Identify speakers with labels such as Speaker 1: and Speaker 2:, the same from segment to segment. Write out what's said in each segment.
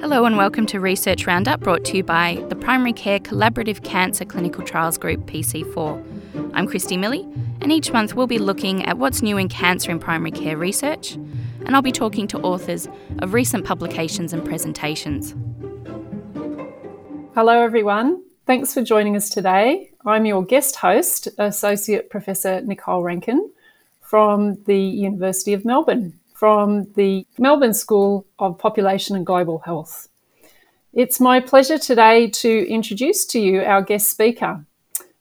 Speaker 1: Hello and welcome to Research Roundup brought to you by the Primary Care Collaborative Cancer Clinical Trials Group PC4. I'm Kristi Milley, and each month we'll be looking at what's new in cancer in primary care research, and I'll be talking to authors of recent publications and presentations.
Speaker 2: Hello, everyone. Thanks for joining us today. I'm your guest host, Associate Professor Nicole Rankin from the University of Melbourne from the Melbourne School of Population and Global Health. It's my pleasure today to introduce to you our guest speaker.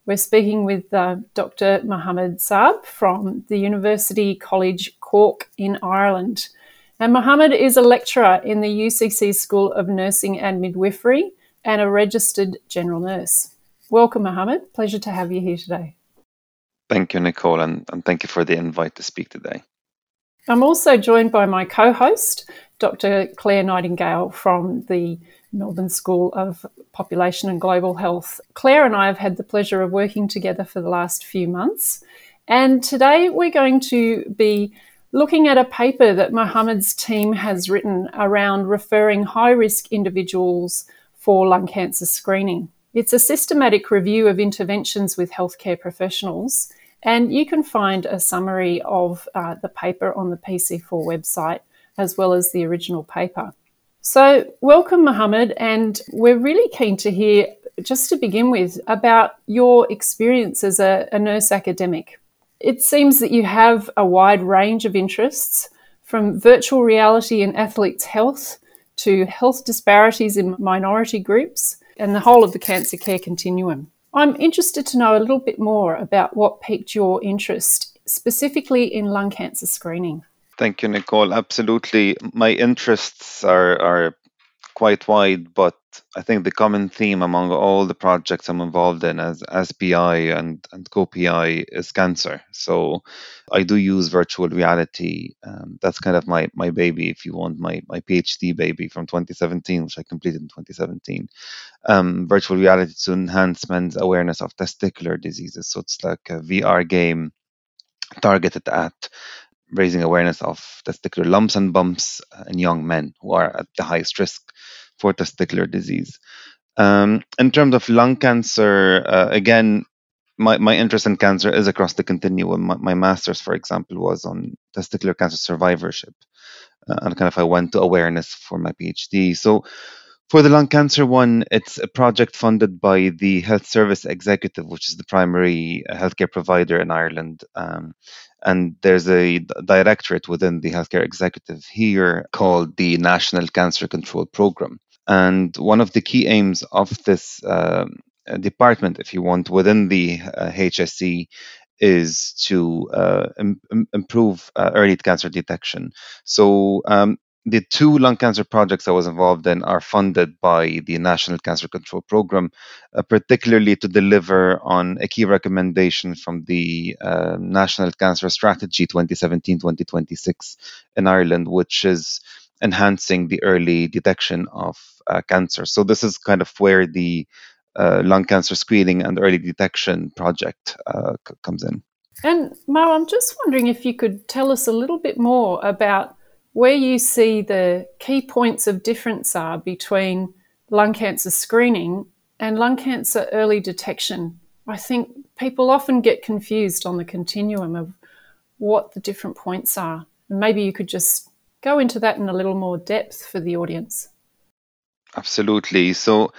Speaker 2: We're speaking with uh, Dr. Mohammed Saab from the University College Cork in Ireland. And Mohammed is a lecturer in the UCC School of Nursing and Midwifery and a registered general nurse. Welcome, Mohammed. Pleasure to have you here today.
Speaker 3: Thank you, Nicole, and, and thank you for the invite to speak today.
Speaker 2: I'm also joined by my co host, Dr. Claire Nightingale from the Melbourne School of Population and Global Health. Claire and I have had the pleasure of working together for the last few months. And today we're going to be looking at a paper that Mohammed's team has written around referring high risk individuals for lung cancer screening. It's a systematic review of interventions with healthcare professionals and you can find a summary of uh, the paper on the PC4 website as well as the original paper. So, welcome, Mohammed, and we're really keen to hear, just to begin with, about your experience as a, a nurse academic. It seems that you have a wide range of interests from virtual reality and athletes' health to health disparities in minority groups and the whole of the cancer care continuum. I'm interested to know a little bit more about what piqued your interest, specifically in lung cancer screening.
Speaker 3: Thank you, Nicole. Absolutely. My interests are, are quite wide, but I think the common theme among all the projects I'm involved in as, as PI and, and co PI is cancer. So I do use virtual reality. Um, that's kind of my, my baby, if you want, my, my PhD baby from 2017, which I completed in 2017. Um, virtual reality to enhance men's awareness of testicular diseases. So it's like a VR game targeted at raising awareness of testicular lumps and bumps in young men who are at the highest risk for testicular disease. Um, in terms of lung cancer, uh, again, my, my interest in cancer is across the continuum. My, my master's, for example, was on testicular cancer survivorship. Uh, and kind of I went to awareness for my PhD. So for the lung cancer one, it's a project funded by the Health Service Executive, which is the primary healthcare provider in Ireland. Um, and there's a directorate within the healthcare executive here called the National Cancer Control Program. And one of the key aims of this uh, department, if you want, within the uh, is to uh, Im- improve uh, early cancer detection. So um, the two lung cancer projects I was involved in are funded by the National Cancer Control Program, uh, particularly to deliver on a key recommendation from the uh, National Cancer Strategy 2017 2026 in Ireland, which is enhancing the early detection of uh, cancer. So this is kind of where the uh, lung cancer screening and early detection project uh, c- comes in.
Speaker 2: And Mo, I'm just wondering if you could tell us a little bit more about where you see the key points of difference are between lung cancer screening and lung cancer early detection. I think people often get confused on the continuum of what the different points are. Maybe you could just go into that in a little more depth for the audience.
Speaker 3: Absolutely. So,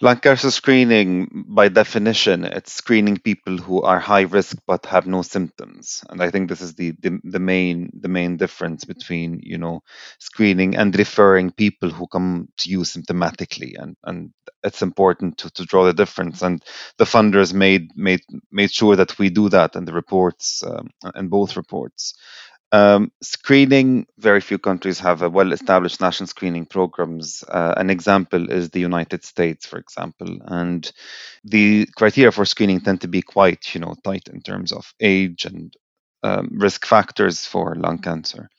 Speaker 3: lung cancer screening, by definition, it's screening people who are high risk but have no symptoms. And I think this is the, the, the main the main difference between you know screening and referring people who come to you symptomatically. And and it's important to, to draw the difference. And the funders made made made sure that we do that in the reports um, in both reports. Um, screening, very few countries have a well established national screening programs. Uh, an example is the United States, for example. And the criteria for screening tend to be quite, you know, tight in terms of age and um, risk factors for lung cancer.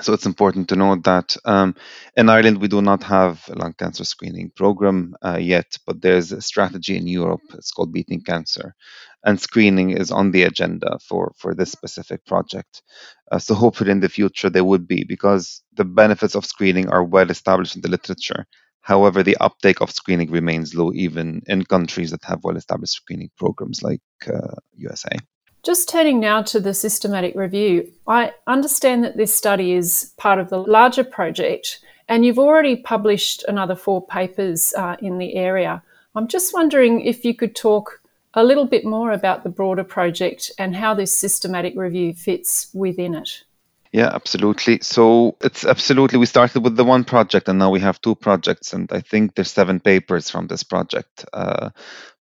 Speaker 3: So it's important to note that um, in Ireland we do not have a lung cancer screening program uh, yet, but there's a strategy in Europe. It's called Beating Cancer, and screening is on the agenda for for this specific project. Uh, so hopefully in the future there would be because the benefits of screening are well established in the literature. However, the uptake of screening remains low even in countries that have well established screening programs like uh, USA.
Speaker 2: Just turning now to the systematic review, I understand that this study is part of the larger project, and you've already published another four papers uh, in the area. I'm just wondering if you could talk a little bit more about the broader project and how this systematic review fits within it.
Speaker 3: Yeah, absolutely. So it's absolutely, we started with the one project and now we have two projects. And I think there's seven papers from this project uh,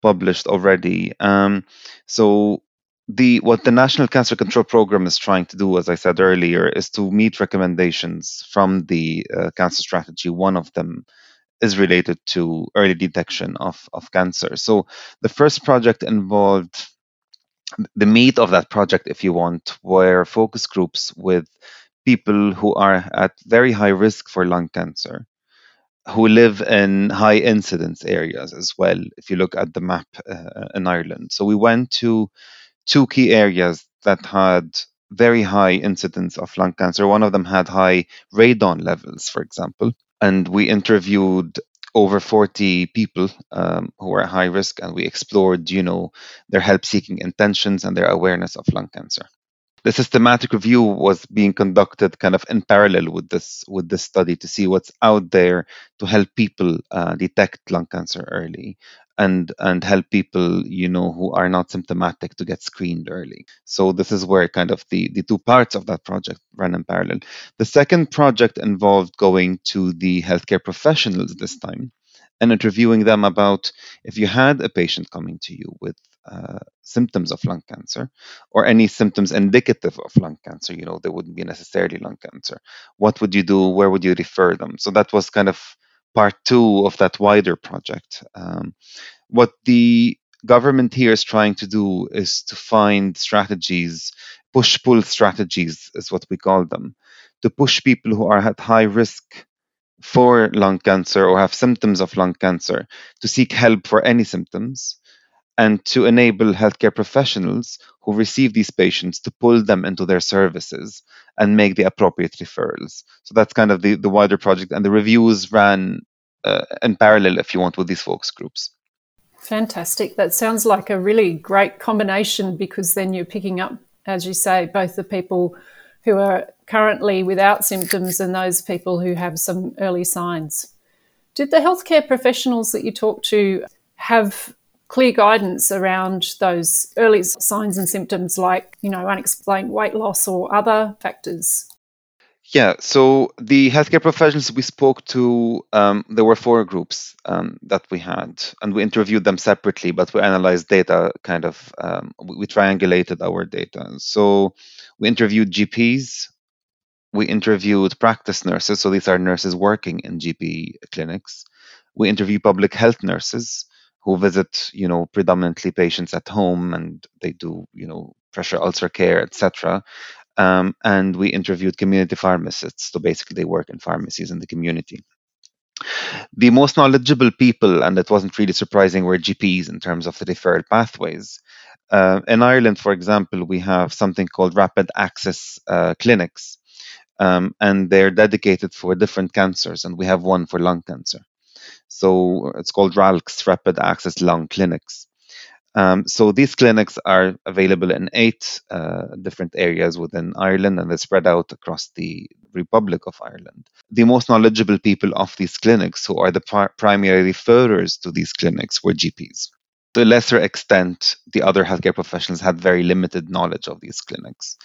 Speaker 3: published already. Um, so the what the National Cancer Control Program is trying to do, as I said earlier, is to meet recommendations from the uh, cancer strategy. One of them is related to early detection of, of cancer. So the first project involved the meat of that project, if you want, were focus groups with people who are at very high risk for lung cancer, who live in high incidence areas as well, if you look at the map uh, in Ireland. So we went to two key areas that had very high incidence of lung cancer. One of them had high radon levels, for example and we interviewed over 40 people um, who were at high risk and we explored you know their help seeking intentions and their awareness of lung cancer. The systematic review was being conducted kind of in parallel with this with this study to see what's out there to help people uh, detect lung cancer early and and help people you know who are not symptomatic to get screened early. So this is where kind of the the two parts of that project run in parallel. The second project involved going to the healthcare professionals this time and interviewing them about if you had a patient coming to you with uh, symptoms of lung cancer or any symptoms indicative of lung cancer you know they wouldn't be necessarily lung cancer what would you do? Where would you refer them? So that was kind of part two of that wider project. Um, what the government here is trying to do is to find strategies push pull strategies is what we call them to push people who are at high risk for lung cancer or have symptoms of lung cancer to seek help for any symptoms and to enable healthcare professionals who receive these patients to pull them into their services and make the appropriate referrals. So that's kind of the, the wider project, and the reviews ran uh, in parallel, if you want, with these focus groups.
Speaker 2: Fantastic. That sounds like a really great combination because then you're picking up, as you say, both the people who are currently without symptoms and those people who have some early signs. Did the healthcare professionals that you talked to have clear guidance around those early signs and symptoms like, you know, unexplained weight loss or other factors?
Speaker 3: Yeah, so the healthcare professionals we spoke to, um, there were four groups um, that we had, and we interviewed them separately, but we analyzed data kind of, um, we, triangulated our data. So we interviewed GPs, we interviewed practice nurses, so these are nurses working in GP clinics. We interview public health nurses, who visit, you know, predominantly patients at home and they do, you know, pressure ulcer care, etc. Um, and we interviewed community pharmacists. So basically, they work in pharmacies in the community. The most knowledgeable people, and it wasn't really surprising, were GPs in terms of the referral pathways. Uh, in Ireland, for example, we have something called rapid access uh, clinics, um, and they're dedicated for different cancers, and we have one for lung cancer. So it's called RALCs, Rapid Access Lung Clinics. Um, so these clinics are available in eight uh, different areas within Ireland and they're spread out across the Republic of Ireland. The most knowledgeable people of these clinics, who are the primary referrers to these clinics, were GPs. To a lesser extent, the other healthcare professionals had very limited knowledge of these clinics.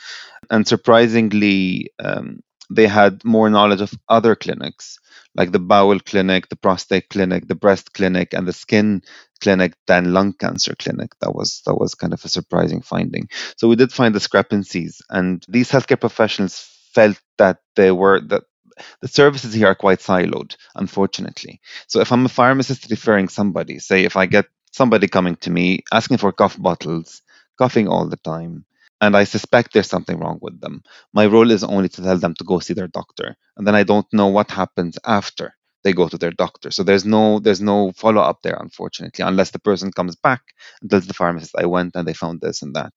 Speaker 3: And surprisingly, um, they had more knowledge of other clinics like the bowel clinic, the prostate clinic, the breast clinic, and the skin clinic than lung cancer clinic. That was that was kind of a surprising finding. So we did find discrepancies, and these healthcare professionals felt that they were that the services here are quite siloed, unfortunately. So if I'm a pharmacist referring somebody, say if I get somebody coming to me asking for cough bottles, coughing all the time, and I suspect there's something wrong with them. My role is only to tell them to go see their doctor, and then I don't know what happens after they go to their doctor. So there's no there's no follow up there, unfortunately, unless the person comes back and tells the pharmacist, "I went and they found this and that."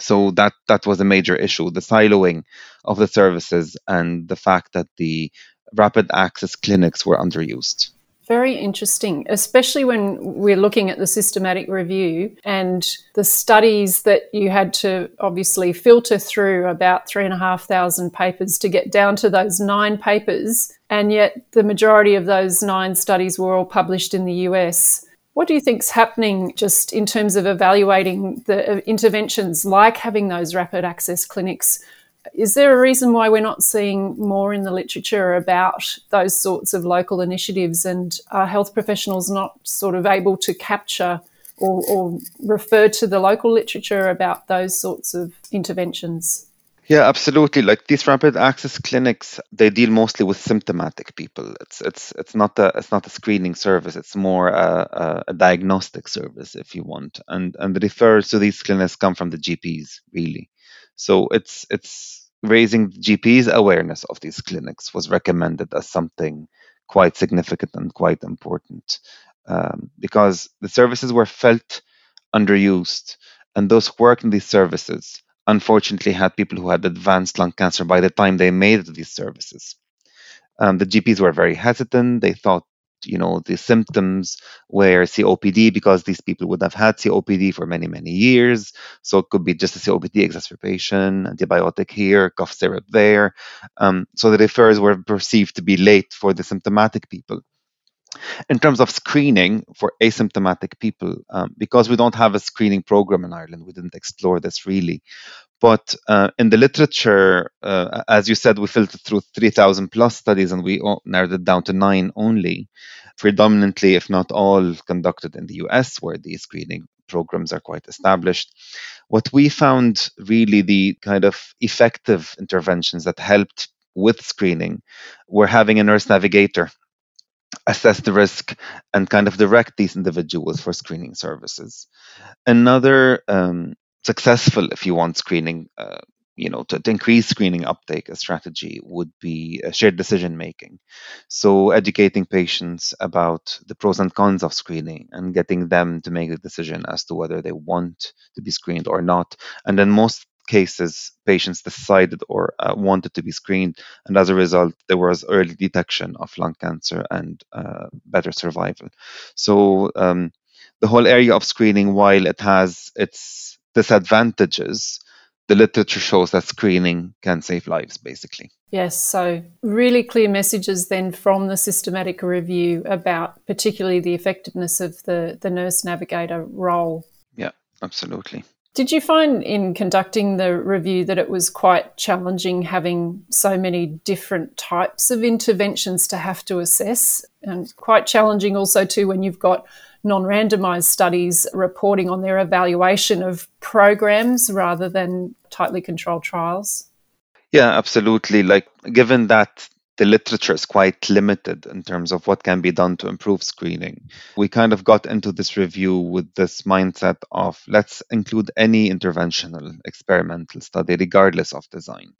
Speaker 3: So that that was a major issue: the siloing of the services and the fact that the rapid access clinics were underused.
Speaker 2: Very interesting, especially when we're looking at the systematic review and the studies that you had to obviously filter through about three and a half thousand papers to get down to those nine papers. And yet the majority of those nine studies were all published in the US. What do you think is happening just in terms of evaluating the uh, interventions like having those rapid access clinics is there a reason why we're not seeing more in the literature about those sorts of local initiatives and are health professionals not sort of able to capture or, or refer to the local literature about those sorts of interventions?
Speaker 3: Yeah, absolutely. Like these rapid access clinics, they deal mostly with symptomatic people. It's it's it's not a it's not a screening service. It's more a, a, a diagnostic service, if you want. And and the referrals to these clinics come from the GPs, really. So it's it's raising GPs' awareness of these clinics was recommended as something quite significant and quite important um, because the services were felt underused, and those who worked in these services unfortunately had people who had advanced lung cancer by the time they made it to these services. Um, the GPs were very hesitant. They thought you know the symptoms were COPD because these people would have had COPD for many many years. So it could be just a COPD exacerbation, antibiotic here, cough syrup there. Um, so the referrals were perceived to be late for the symptomatic people. In terms of screening for asymptomatic people, um, because we don't have a screening program in Ireland, we didn't explore this really. But uh, in the literature, uh, as you said, we filtered through 3,000 plus studies and we narrowed it down to nine only, predominantly, if not all, conducted in the US, where these screening programs are quite established. What we found really the kind of effective interventions that helped with screening were having a nurse navigator assess the risk and kind of direct these individuals for screening services. Another um, successful, if you want, screening, uh, you know, to, to, increase screening uptake, a strategy would be shared decision making. So educating patients about the pros and cons of screening and getting them to make a decision as to whether they want to be screened or not. And then most cases, patients decided or uh, wanted to be screened, and as a result, there was early detection of lung cancer and uh, better survival. So um, the whole area of screening, while it has its disadvantages, the literature shows that screening can save lives, basically.
Speaker 2: Yes, so really clear messages then from the systematic review about particularly the effectiveness of the, the nurse navigator role.
Speaker 3: Yeah, absolutely.
Speaker 2: Did you find in conducting the review that it was quite challenging having so many different types of interventions to have to assess? And quite challenging also, too, when you've got non randomized studies reporting on their evaluation of programs rather than tightly controlled trials?
Speaker 3: Yeah, absolutely. Like, given that the literature is quite limited in terms of what can be done to improve screening. We kind of got into this review with this mindset of let's include any interventional experimental study, regardless of design.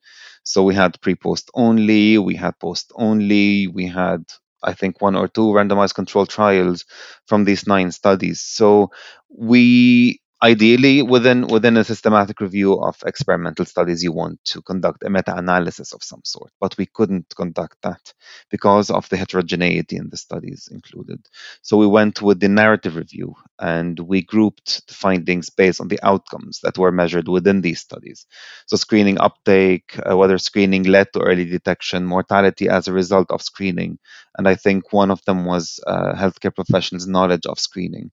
Speaker 3: So we had pre post only, we had post only, we had I think one or two randomized controlled trials from these nine studies. So we ideally within within a systematic review of experimental studies you want to conduct a meta-analysis of some sort. But we couldn't conduct that because of the heterogeneity in the studies included. So we went with the narrative review and we grouped the findings based on the outcomes that were measured within these studies. So screening uptake uh, whether screening led to early detection mortality as a result of screening. And i think one of them was uh, healthcare professionals knowledge of screening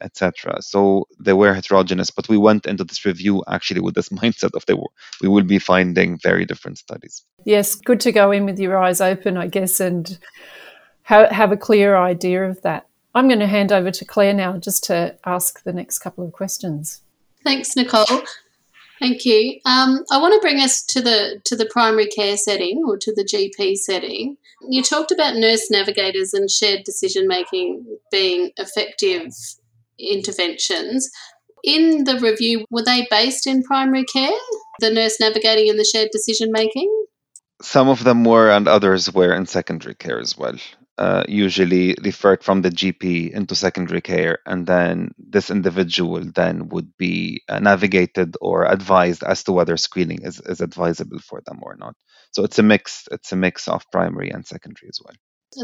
Speaker 3: etc. So they were heterogeneous, but we went into this review actually with this mindset of they were, we will be finding very different studies.
Speaker 2: Yes, good to go in with your eyes open, I guess, and ha- have a clear idea of that. I'm going to hand over to Claire now just to ask the next couple of questions.
Speaker 4: Thanks, Nicole. Thank you. Um, I want to bring us to the to the primary care setting or to the GP setting. You talked about nurse navigators and shared decision making being effective interventions. In the review, were they based in primary care, the nurse navigating and the shared decision making?
Speaker 3: Some of them were, and others were in secondary care as well. uh, usually referred from the GP into secondary care, and then this individual then would be uh, navigated or advised as to whether screening is, is advisable for them or not. So it's a mix. It's a mix of primary and secondary as well.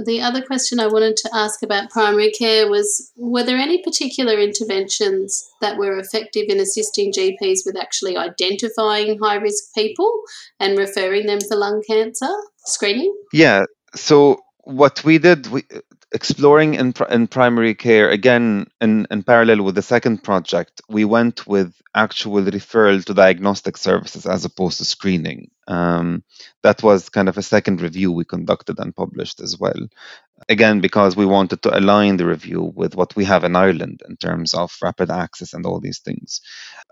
Speaker 4: The other question I wanted to ask about primary care was were there any particular interventions that were effective in assisting GPs with actually identifying high risk people and referring them for lung cancer screening?
Speaker 3: Yeah. So what we did, we, exploring in, in primary care, again, in, in parallel with the second project, we went with actual referral to diagnostic services as opposed to screening. Um, that was kind of a second review we conducted and published as well. Again, because we wanted to align the review with what we have in Ireland in terms of rapid access and all these things.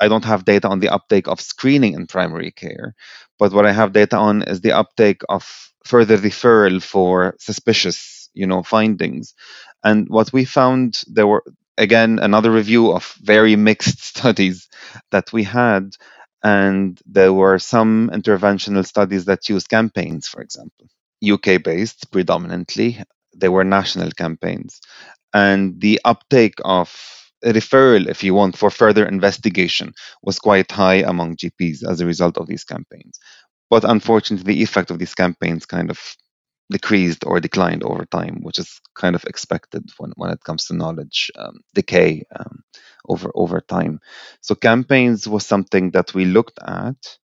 Speaker 3: I don't have data on the uptake of screening in primary care, but what I have data on is the uptake of further referral for suspicious you know findings. And what we found there were again another review of very mixed studies that we had. And there were some interventional studies that used campaigns for example. Uk based predominantly they were national campaigns. And the uptake of referral if you want for further investigation was quite high among gps as a result of these campaigns. But unfortunately, the effect of these campaigns kind of decreased or declined over time, which is kind of expected when, when it comes to knowledge um, decay um, over over time. So campaigns was something that we looked at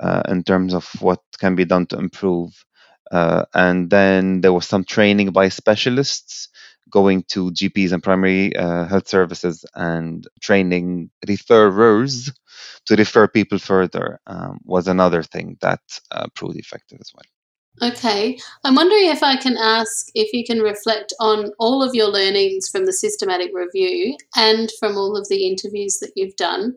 Speaker 3: uh, in terms of what can be done to improve. Uh, and then there was some training by specialists going to GPs and primary uh, health services and training referrers to refer people further um, was another thing that uh, proved effective as well.
Speaker 4: Okay. I'm wondering if I can ask if you can reflect on all of your learnings from the systematic review and from all of the interviews that you've done.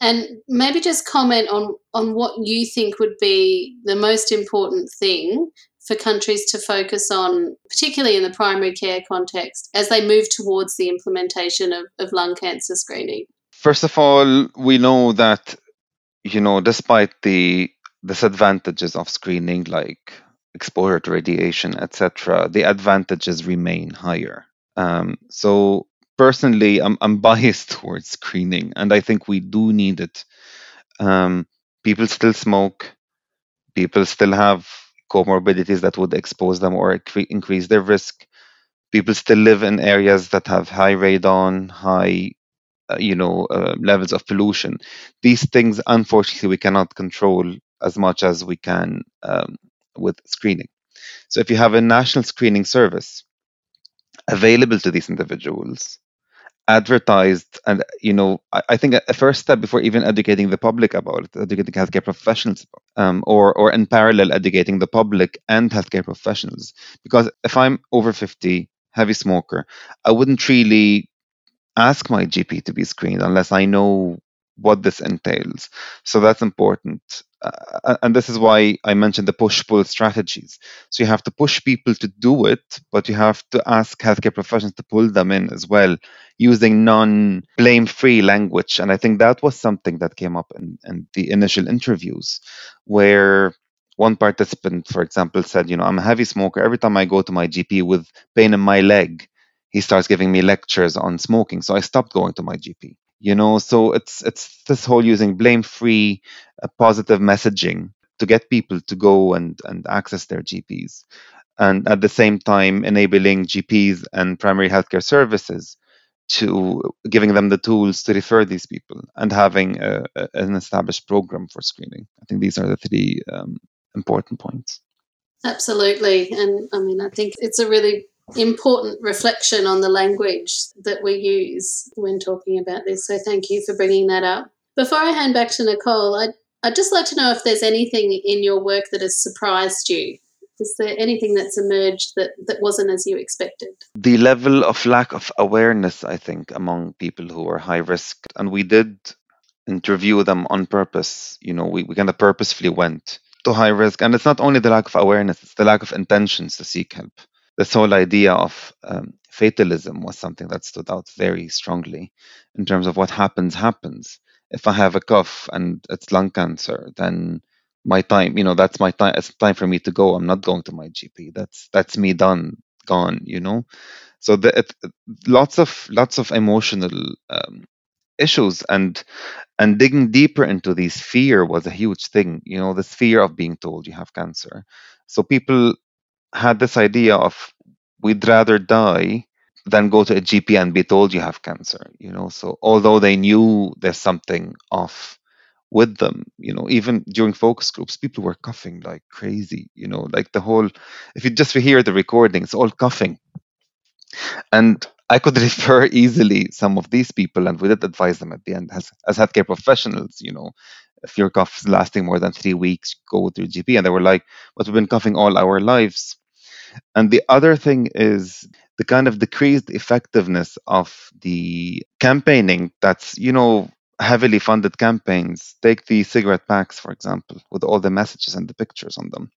Speaker 4: And maybe just comment on, on what you think would be the most important thing for countries to focus on, particularly in the primary care context, as they move towards the implementation of, of lung cancer screening?
Speaker 3: First of all, we know that, you know, despite the disadvantages of screening, like exposure to radiation, etc., the advantages remain higher. Um, so personally, I'm, I'm biased towards screening, and I think we do need it. Um, people still smoke. People still have comorbidities that would expose them or increase their risk. People still live in areas that have high radon, high uh, you know uh, levels of pollution. These things, unfortunately, we cannot control as much as we can um, with screening. So, if you have a national screening service available to these individuals, advertised and you know I, I, think a first step before even educating the public about it educating healthcare professionals um, or or in parallel educating the public and healthcare professionals because if i'm over 50 heavy smoker i wouldn't really ask my gp to be screened unless i know what this entails. So that's important. Uh, and this is why I mentioned the push pull strategies. So you have to push people to do it, but you have to ask healthcare professionals to pull them in as well using non blame free language. And I think that was something that came up in, in the initial interviews where one participant, for example, said, You know, I'm a heavy smoker. Every time I go to my GP with pain in my leg, he starts giving me lectures on smoking. So I stopped going to my GP you know? So it's it's this whole using blame free uh, positive messaging to get people to go and and access their gps and at the same time enabling gps and primary healthcare services to giving them the tools to refer these people and having a, a, an established program for screening. I think these are the three um, important points.
Speaker 4: Absolutely. And i mean i think it's a really important reflection on the language that we use when talking about this. So thank you for bringing that up. Before I hand back to Nicole, I'd, I'd just like to know if there's anything in your work that has surprised you. Is there anything that's emerged that, that wasn't as you expected?
Speaker 3: The level of lack of awareness, I think, among people who are high risk. And we did interview them on purpose. You know, we, we kind of purposefully went to high risk. And it's not only the lack of awareness, it's the lack of intentions to seek help this whole idea of um, fatalism was something that stood out very strongly in terms of what happens happens. If I have a cough and it's lung cancer, then my time, you know, that's my time. It's time for me to go. I'm not going to my GP. That's that's me done. gone you know so the, it, lots of lots of emotional um, issues and and digging deeper into these fear was a huge thing you know this fear of being told you have cancer so people had this idea of we'd rather die than go to a gp and be told you have cancer you know so although they knew there's something off with them you know even during focus groups people were coughing like crazy you know like the whole if you just hear the recordings all coughing and I could refer easily some of these people, and we did advise them at the end as, as healthcare professionals, you know, if your cough is lasting more than three weeks, go with your GP. And they were like, but we've been coughing all our lives. And the other thing is the kind of decreased effectiveness of the campaigning that's, you know, heavily funded campaigns. Take the cigarette packs, for example, with all the messages and the pictures on them.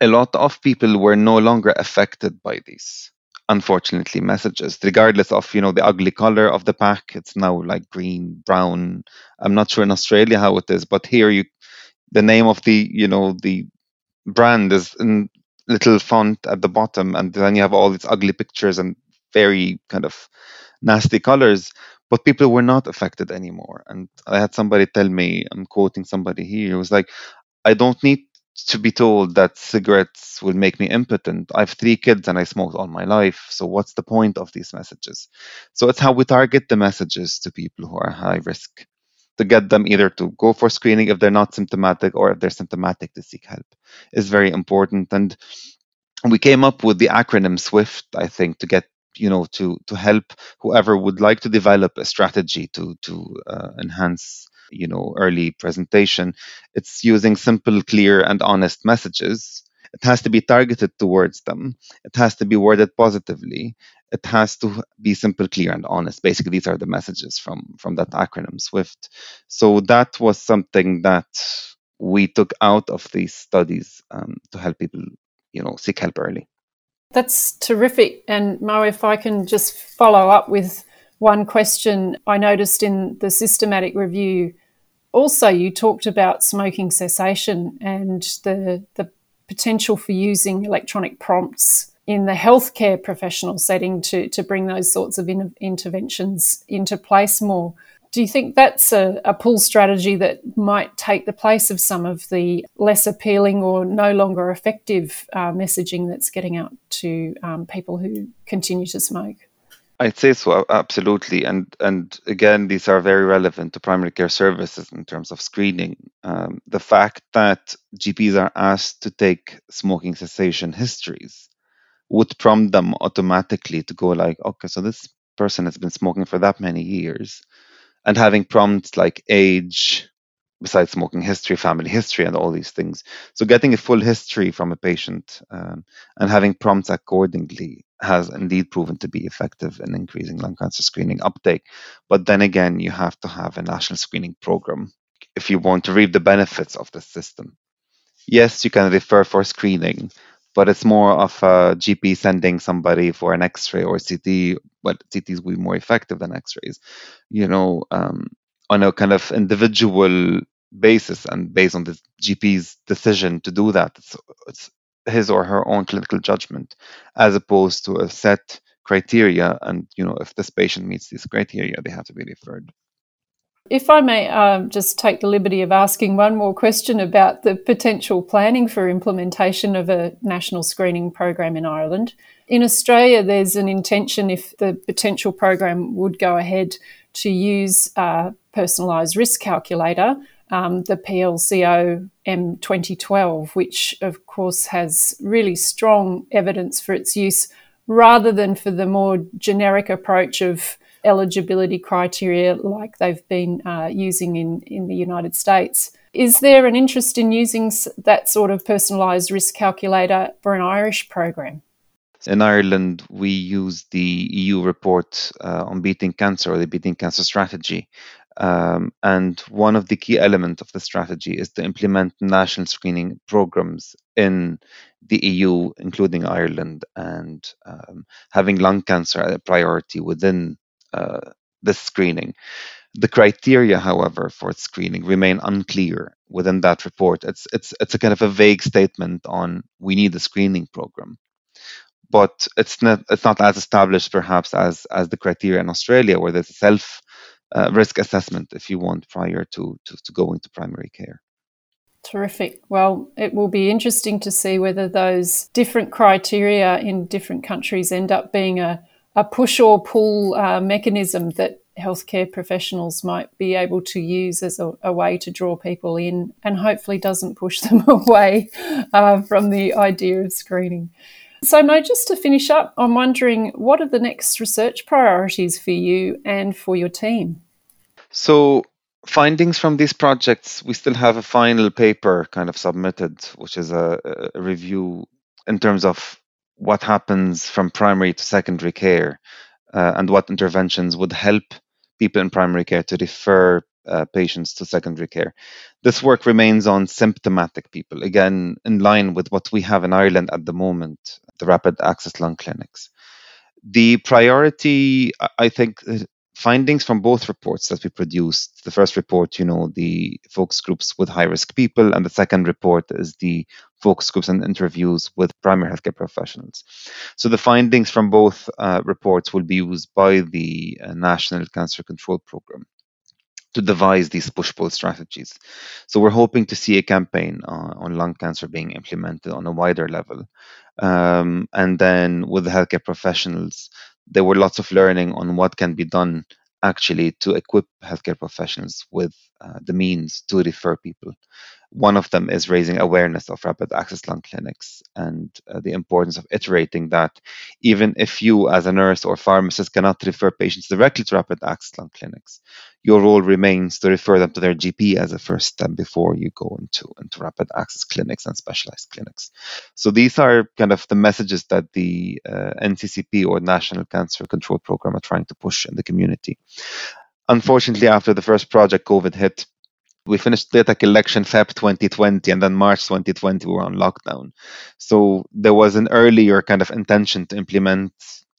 Speaker 3: A lot of people were no longer affected by these unfortunately messages regardless of you know the ugly color of the pack it's now like green brown i'm not sure in australia how it is but here you the name of the you know the brand is in little font at the bottom and then you have all these ugly pictures and very kind of nasty colors but people were not affected anymore and i had somebody tell me i'm quoting somebody here it was like i don't need to be told that cigarettes will make me impotent. I have three kids and I smoked all my life. So what's the point of these messages? So it's how we target the messages to people who are high risk to get them either to go for screening if they're not symptomatic or if they're symptomatic to seek help is very important. And we came up with the acronym SWIFT, I think, to get you know to to help whoever would like to develop a strategy to to uh, enhance you know early presentation it's using simple clear and honest messages it has to be targeted towards them. It has to be worded positively. It has to be simple clear and honest. Basically these are the messages from from that acronym swift. So that was something that we took out of these studies um, to help people you know seek help early.
Speaker 2: That's terrific. And mo if i can just follow up with one question I noticed in the systematic review. Also you talked about smoking cessation and the the potential for using electronic prompts in the healthcare professional setting to, to bring those sorts of in, interventions into place more. Do you think that's a, a pull strategy that might take the place of some of the less appealing or no longer effective uh, messaging that's getting out to um, people who continue to smoke?
Speaker 3: I'd say so, absolutely. And and again, these are very relevant to primary care services in terms of screening. Um, the fact that GPs are asked to take smoking cessation histories would prompt them automatically to go like, okay, so this person has been smoking for that many years, and having prompts like age, besides smoking history, family history, and all these things. So getting a full history from a patient um, and having prompts accordingly has indeed proven to be effective in increasing lung cancer screening uptake. But then again, you have to have a national screening program if you want to reap the benefits of the system. Yes, you can refer for screening, but it's more of a GP sending somebody for an X-ray or CT. But CTs will be more effective than X-rays, you know, um, on a kind of individual basis and based on the GP's decision to do that. It's, it's his or her own clinical judgment as opposed to a set criteria and you know if this patient meets these criteria they have to be referred
Speaker 2: if I may um, just take the liberty of asking one more question about the potential planning for implementation of a national screening program in Ireland. In Australia, there's an intention, if the potential program would go ahead, to use a personalised risk calculator um, the PLCO M 2012, which of course has really strong evidence for its use rather than for the more generic approach of eligibility criteria like they've been uh, using in, in the United States. Is there an interest in using that sort of personalised risk calculator for an Irish program?
Speaker 3: In Ireland, we use the EU report uh, on beating cancer or the beating cancer strategy, um, and one of the key elements of the strategy is to implement national screening programs in the EU, including Ireland, and um, having lung cancer a priority within uh, this screening. The criteria, however, for screening remain unclear within that report. It's it's it's a kind of a vague statement on we need a screening program, but it's not it's not as established perhaps as as the criteria in Australia, where there's a self uh, risk assessment if you want prior to, to to going to primary care.
Speaker 2: Terrific. Well, it will be interesting to see whether those different criteria in different countries end up being a, a push or pull uh, mechanism that healthcare professionals might be able to use as a, a, way to draw people in and hopefully doesn't push them away uh, from the idea of screening. So, Mo, just to finish up, I'm wondering what are the next research priorities for you and for your team?
Speaker 3: So, findings from these projects, we still have a final paper kind of submitted, which is a, a review in terms of what happens from primary to secondary care uh, and what interventions would help people in primary care to refer uh, patients to secondary care. This work remains on symptomatic people, again, in line with what we have in Ireland at the moment, the rapid access lung clinics. The priority, I think, findings from both reports that we produced. The first report, you know, the focus groups with high risk people, and the second report is the focus groups and interviews with primary healthcare professionals. So the findings from both uh, reports will be used by the uh, National Cancer Control Program to devise these push pull strategies. So we're hoping to see a campaign uh, on lung cancer being implemented on a wider level. Um, and then with the healthcare professionals, there were lots of learning on what can be done actually to equip healthcare professionals with uh, the means to refer people. One of them is raising awareness of rapid access lung clinics and uh, the importance of iterating that even if you, as a nurse or pharmacist, cannot refer patients directly to rapid access lung clinics, your role remains to refer them to their GP as a first step before you go into, into rapid access clinics and specialized clinics. So these are kind of the messages that the uh, NCCP or National Cancer Control Program are trying to push in the community. Unfortunately, after the first project, COVID hit we finished data collection Feb 2020 and then March 2020 we were on lockdown. So there was an earlier kind of intention to implement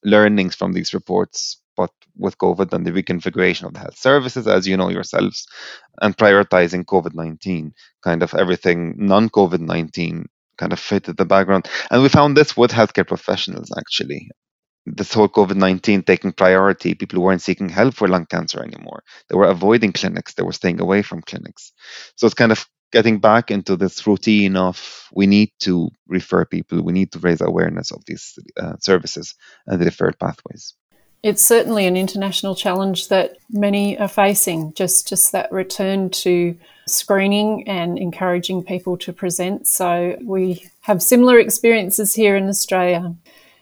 Speaker 3: learnings from these reports, but with COVID and the reconfiguration of the health services, as you know yourselves, and prioritizing COVID 19, kind of everything non COVID 19 kind of fitted the background. And we found this with healthcare professionals actually this whole COVID 19 taking priority, people weren't seeking help for lung cancer anymore. They were avoiding clinics, they were staying away from clinics. So it's kind of getting back into this routine of we need to refer people, we need to raise awareness of these uh, services and the referred pathways.
Speaker 2: It's certainly an international challenge that many are facing, just, just that return to screening and encouraging people to present. So we have similar experiences here in Australia.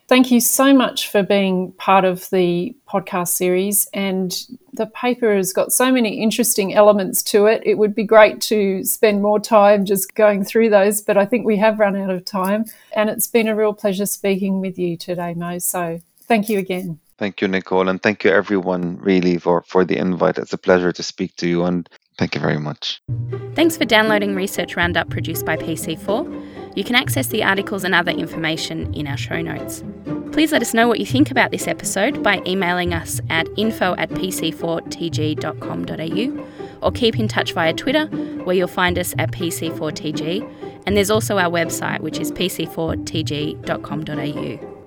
Speaker 2: Thank you so much for being part of the podcast series. And the paper has got so many interesting elements to it. It would be great to spend more time just going through those, but I think we have run out of time. And it's been a real pleasure speaking with you today, Mo. So thank you again.
Speaker 3: Thank you, Nicole. And thank you, everyone, really, for, for the invite. It's a pleasure to speak to you. And thank you very much.
Speaker 1: Thanks for downloading Research Roundup produced by PC4. You can access the articles and other information in our show notes. Please let us know what you think about this episode by emailing us at info at pc4tg.com.au or keep in touch via Twitter, where you'll find us at pc4tg. And there's also our website, which is pc4tg.com.au.